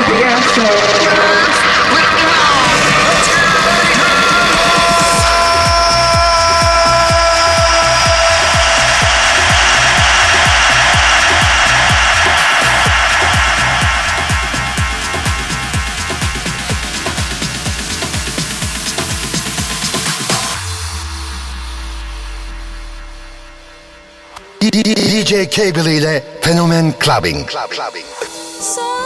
House. DJ Cable ile Fenomen Clubbing. Sorma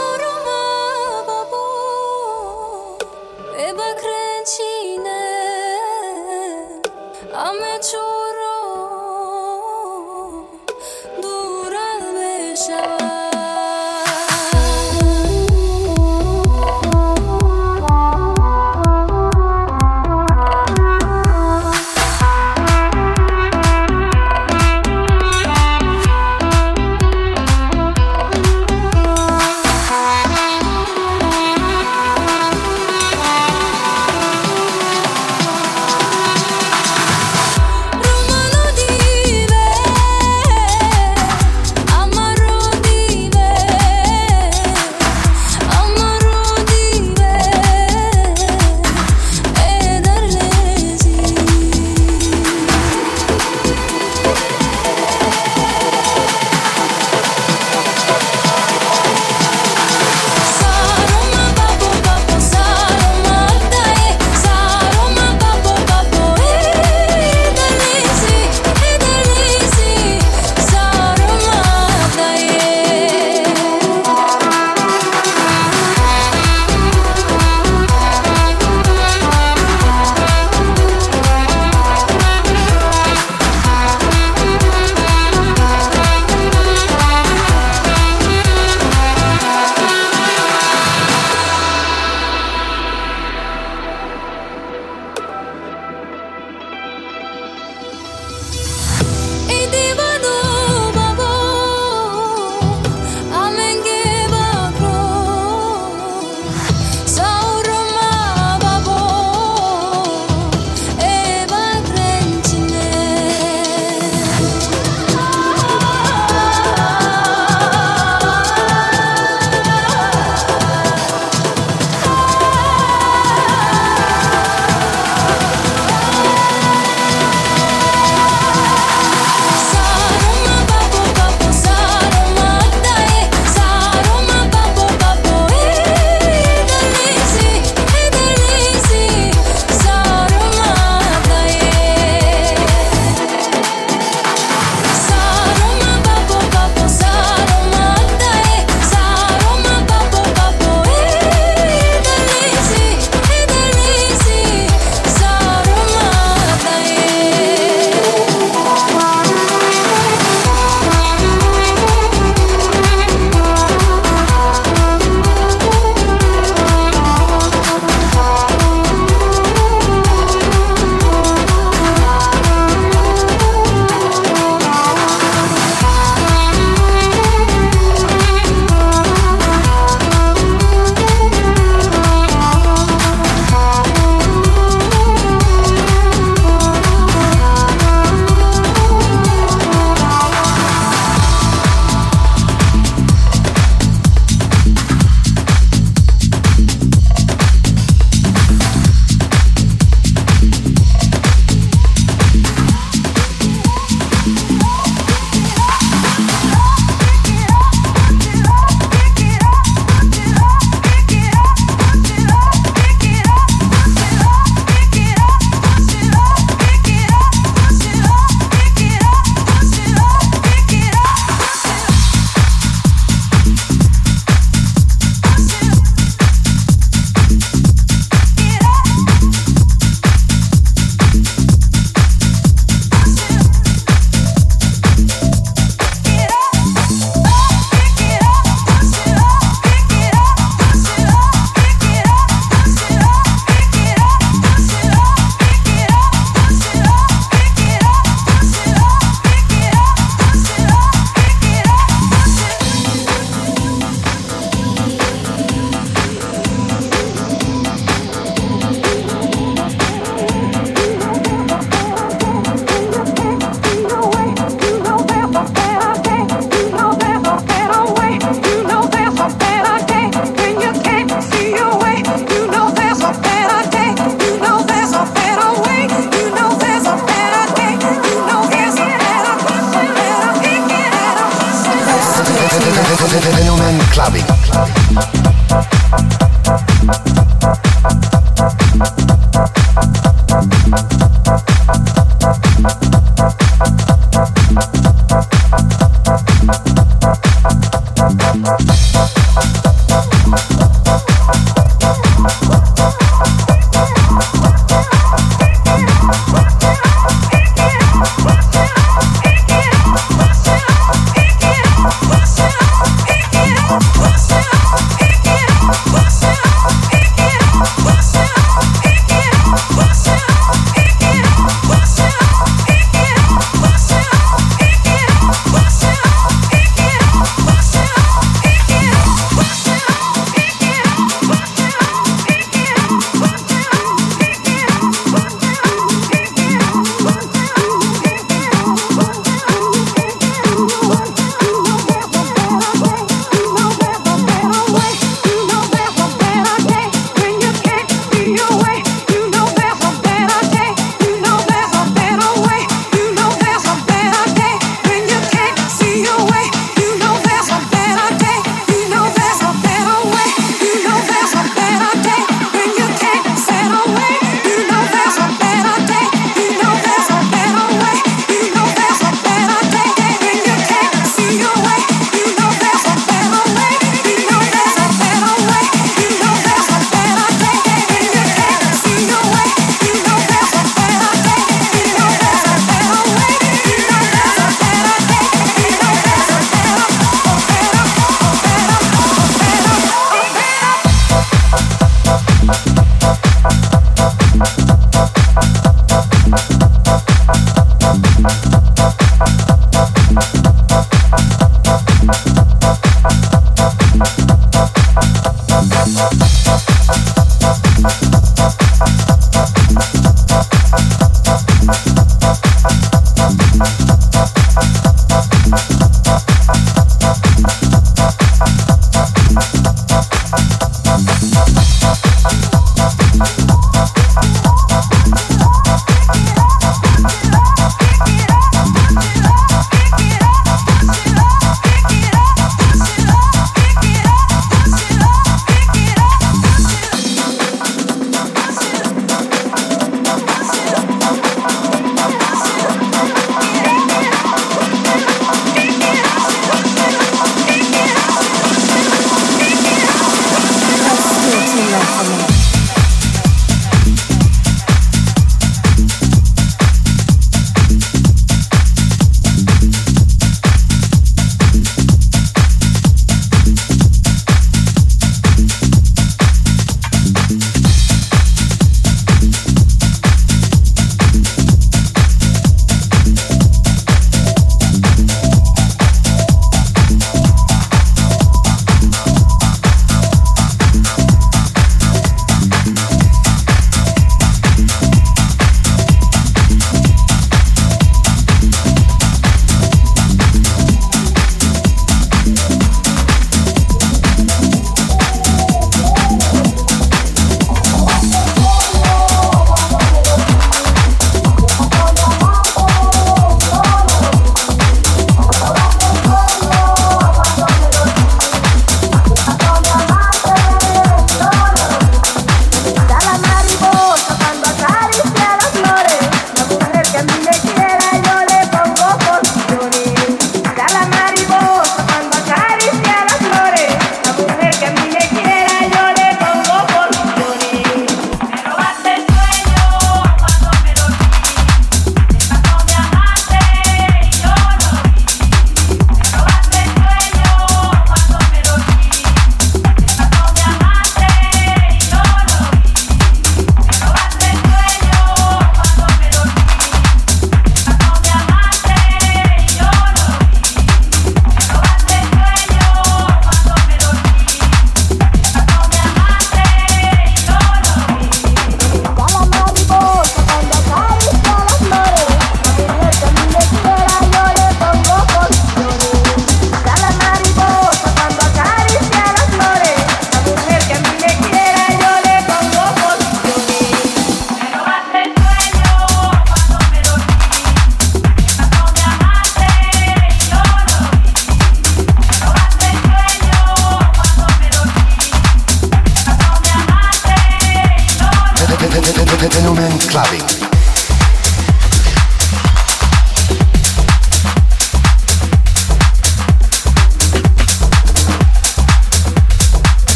Fenomen Clubbing.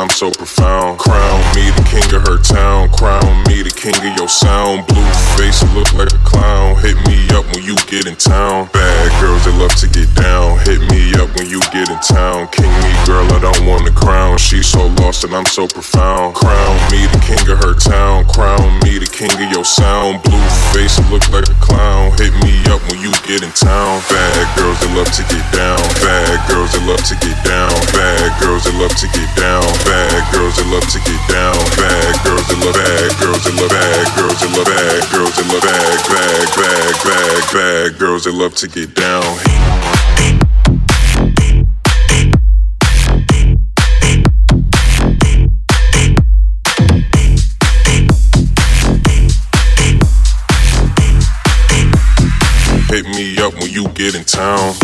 I'm so profound. Crown me the king of her town. Crown me the king of your sound. Blue face, look like a clown. Hit me up when you get in town. Bad girls that love to get down. You get in town. King me, girl, I don't want the crown. She's so lost and I'm so profound. Crown me the king of her town. Crown me the king of your sound. Blue face, look like a clown. Hit me up when you get in town. Bad girls that love to get down. Bad girls that love to get down. Bad girls that love to get down. Bad girls that love to get down. Bad girls that love bad girls that love bad girls that love bad girls that love bad bad bad bad bad girls that love to get down. Hit me up when you get in town.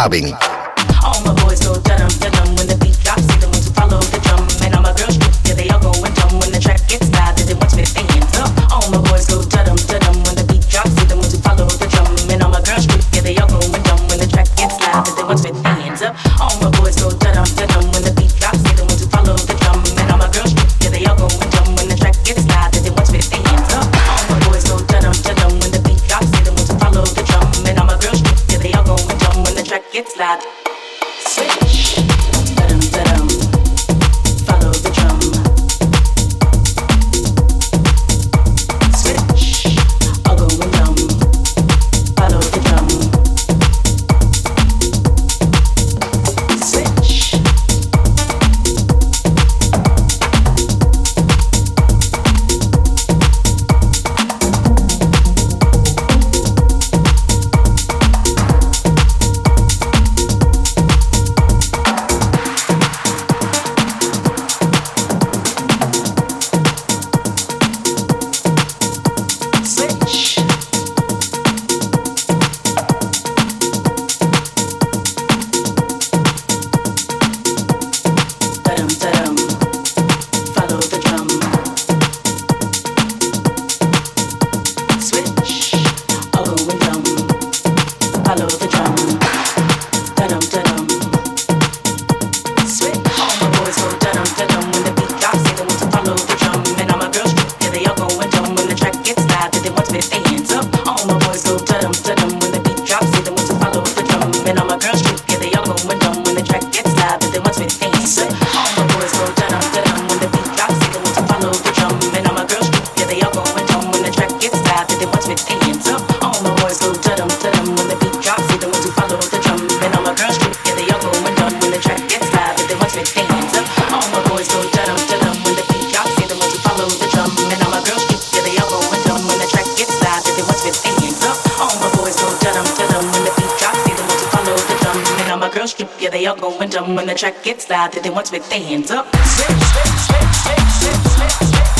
Clubbing. They want with their hands up. All my boys go da dum da dum when the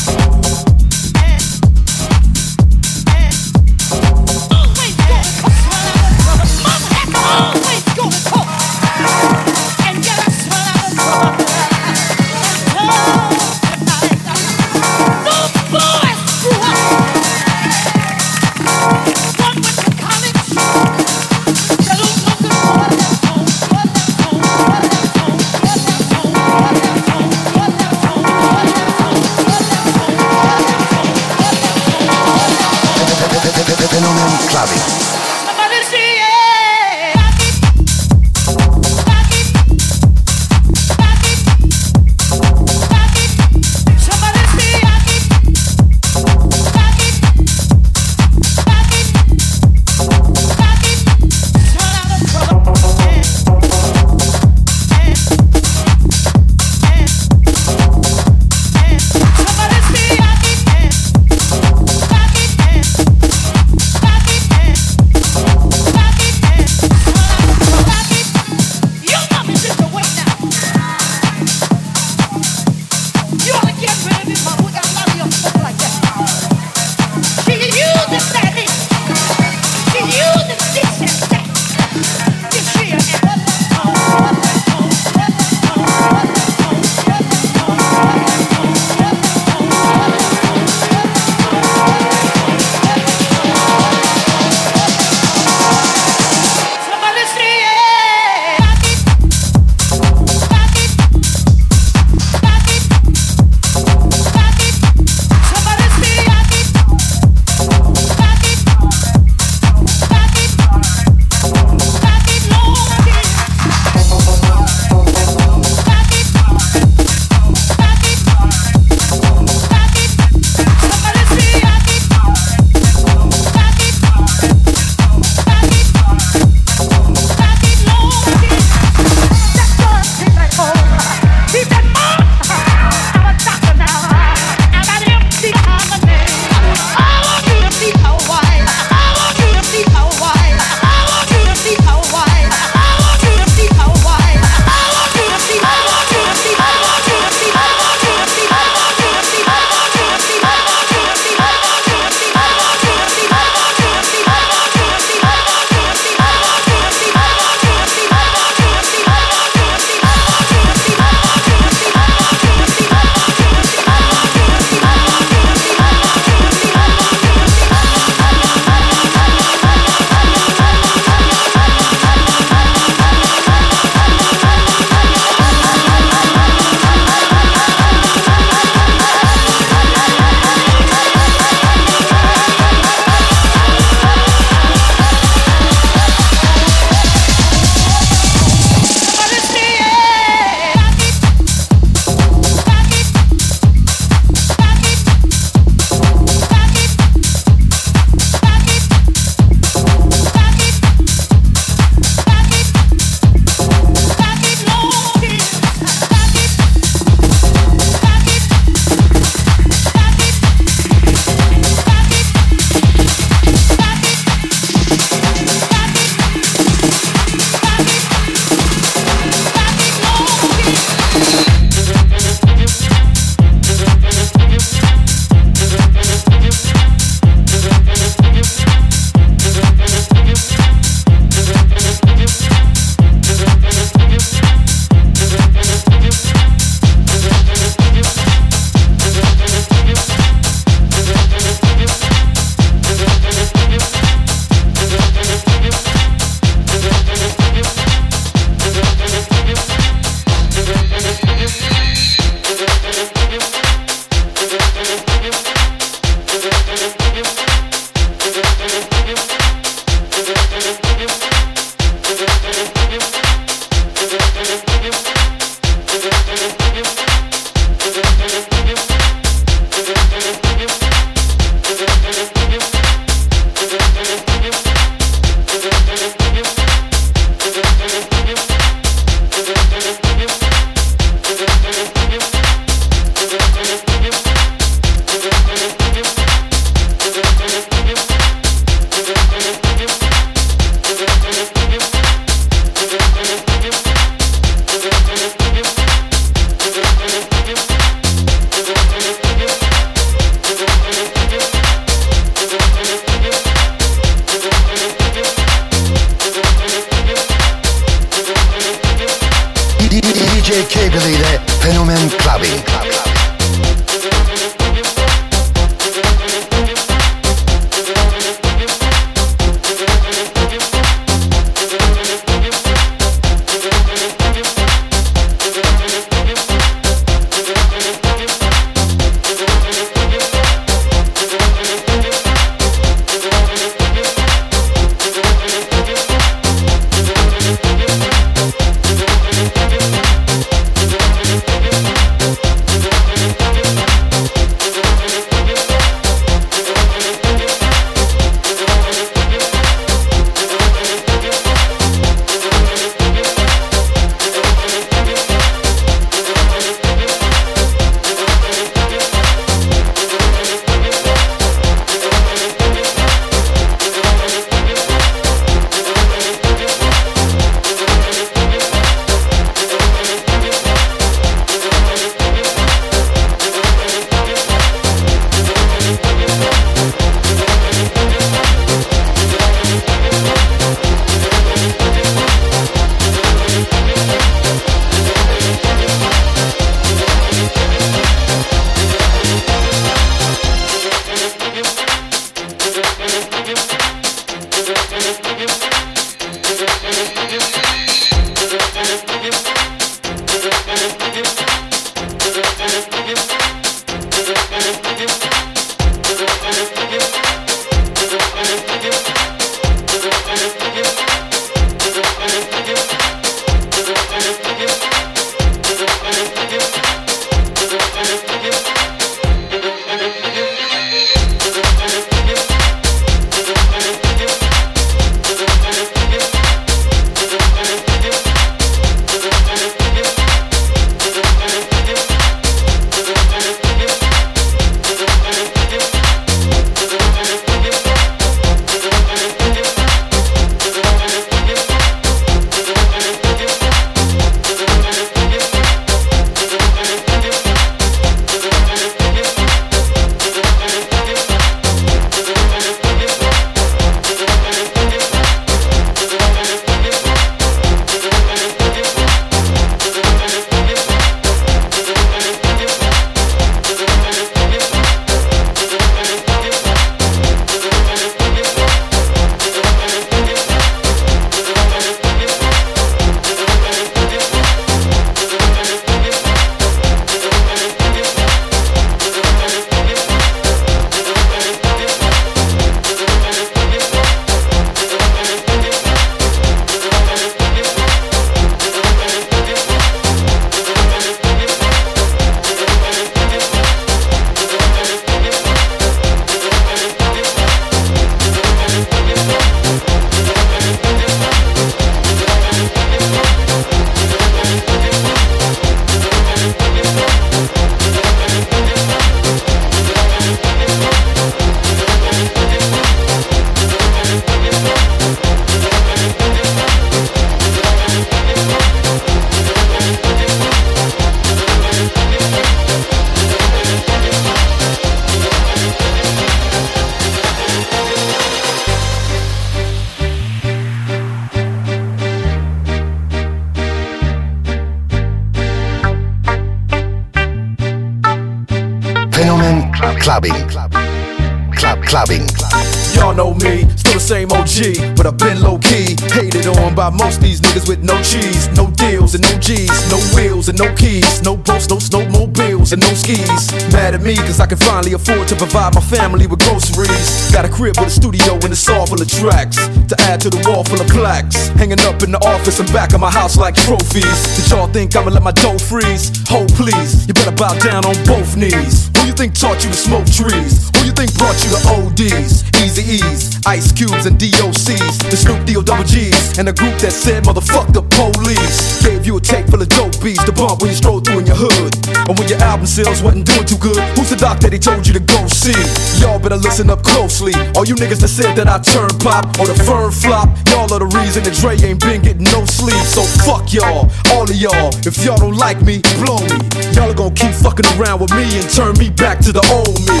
I can finally afford to provide my family with groceries. Got a crib with a studio and it's all full of tracks. To add to the wall full of plaques. Hanging up in the office and back of my house like trophies. Did y'all think I'ma let my dough freeze? Hold please, you better bow down on both knees. Who you think taught you to smoke trees? Who you think brought you to ODs? Eazy-E's, Ice Cubes, and DOCs. The Snoop D-O double G's. And a group that said, motherfuck the police. Gave you a tape full of dope beats to bump when you stroll through in your hood. And when your album sales wasn't doing too good, who's the doc that he told you to go see? Y'all better listen up closely. All you niggas that said that I turn pop or the firm flop, y'all are the reason that Dre ain't been getting no sleep. So fuck y'all, all of y'all. If y'all don't like me, blow me. Y'all are gonna keep fucking around with me and turn me back to the old me.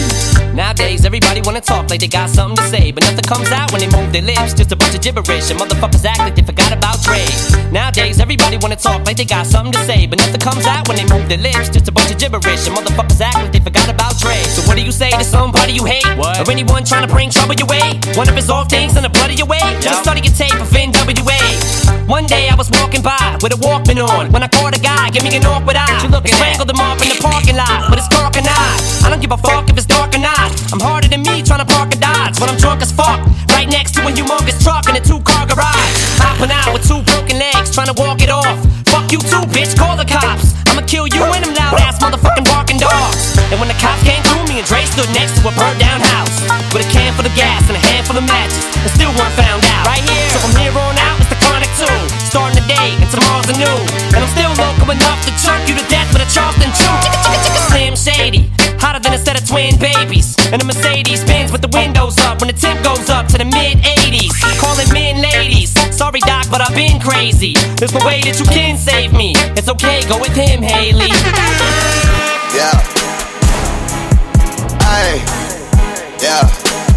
Nowadays, everybody wanna talk like they got something to say, but nothing comes out when they move their lips. Just a bunch of gibberish, and motherfuckers act like they forgot about Dre. Nowadays, everybody wanna talk like they got something to say, but nothing comes out when they move their lips. Just a bunch of gibberish, and motherfuckers act like they forgot about Dre. So what do you say to somebody you hate, What? or anyone trying to bring trouble your way? One of his off things in the blood of your way. Just study your tape of NWA. One day I was walking by with a Walkman on when I caught a guy, give me an awkward eye. You look strangled him up in the parking lot, but it's dark and I. I don't give a fuck if it's dark or not. I'm harder than me trying to park a Dodge when I'm drunk as fuck. Right next to a humongous truck in a two car garage. Hopping out with two broken legs, trying to walk it off. Fuck you too, bitch, call the cops. I'ma kill you and them loud ass motherfucking barking dogs. And when the cops came through, me and Dre stood next to a burnt down house. With a can full of gas and a handful of matches. And still weren't found out. Right here. So from here on out, it's the chronic tune. Starting the day and tomorrow's a new. And I'm still local enough to choke you to death with a Charleston chew. Chicka, chicka, chicka, Slim Shady. Set of twin babies. And a Mercedes spins with the windows up when the temp goes up to the mid 80s. Calling men ladies. Sorry, Doc, but I've been crazy. There's no way that you can save me. It's okay, go with him, Hailie. Yeah. Ay. Yeah.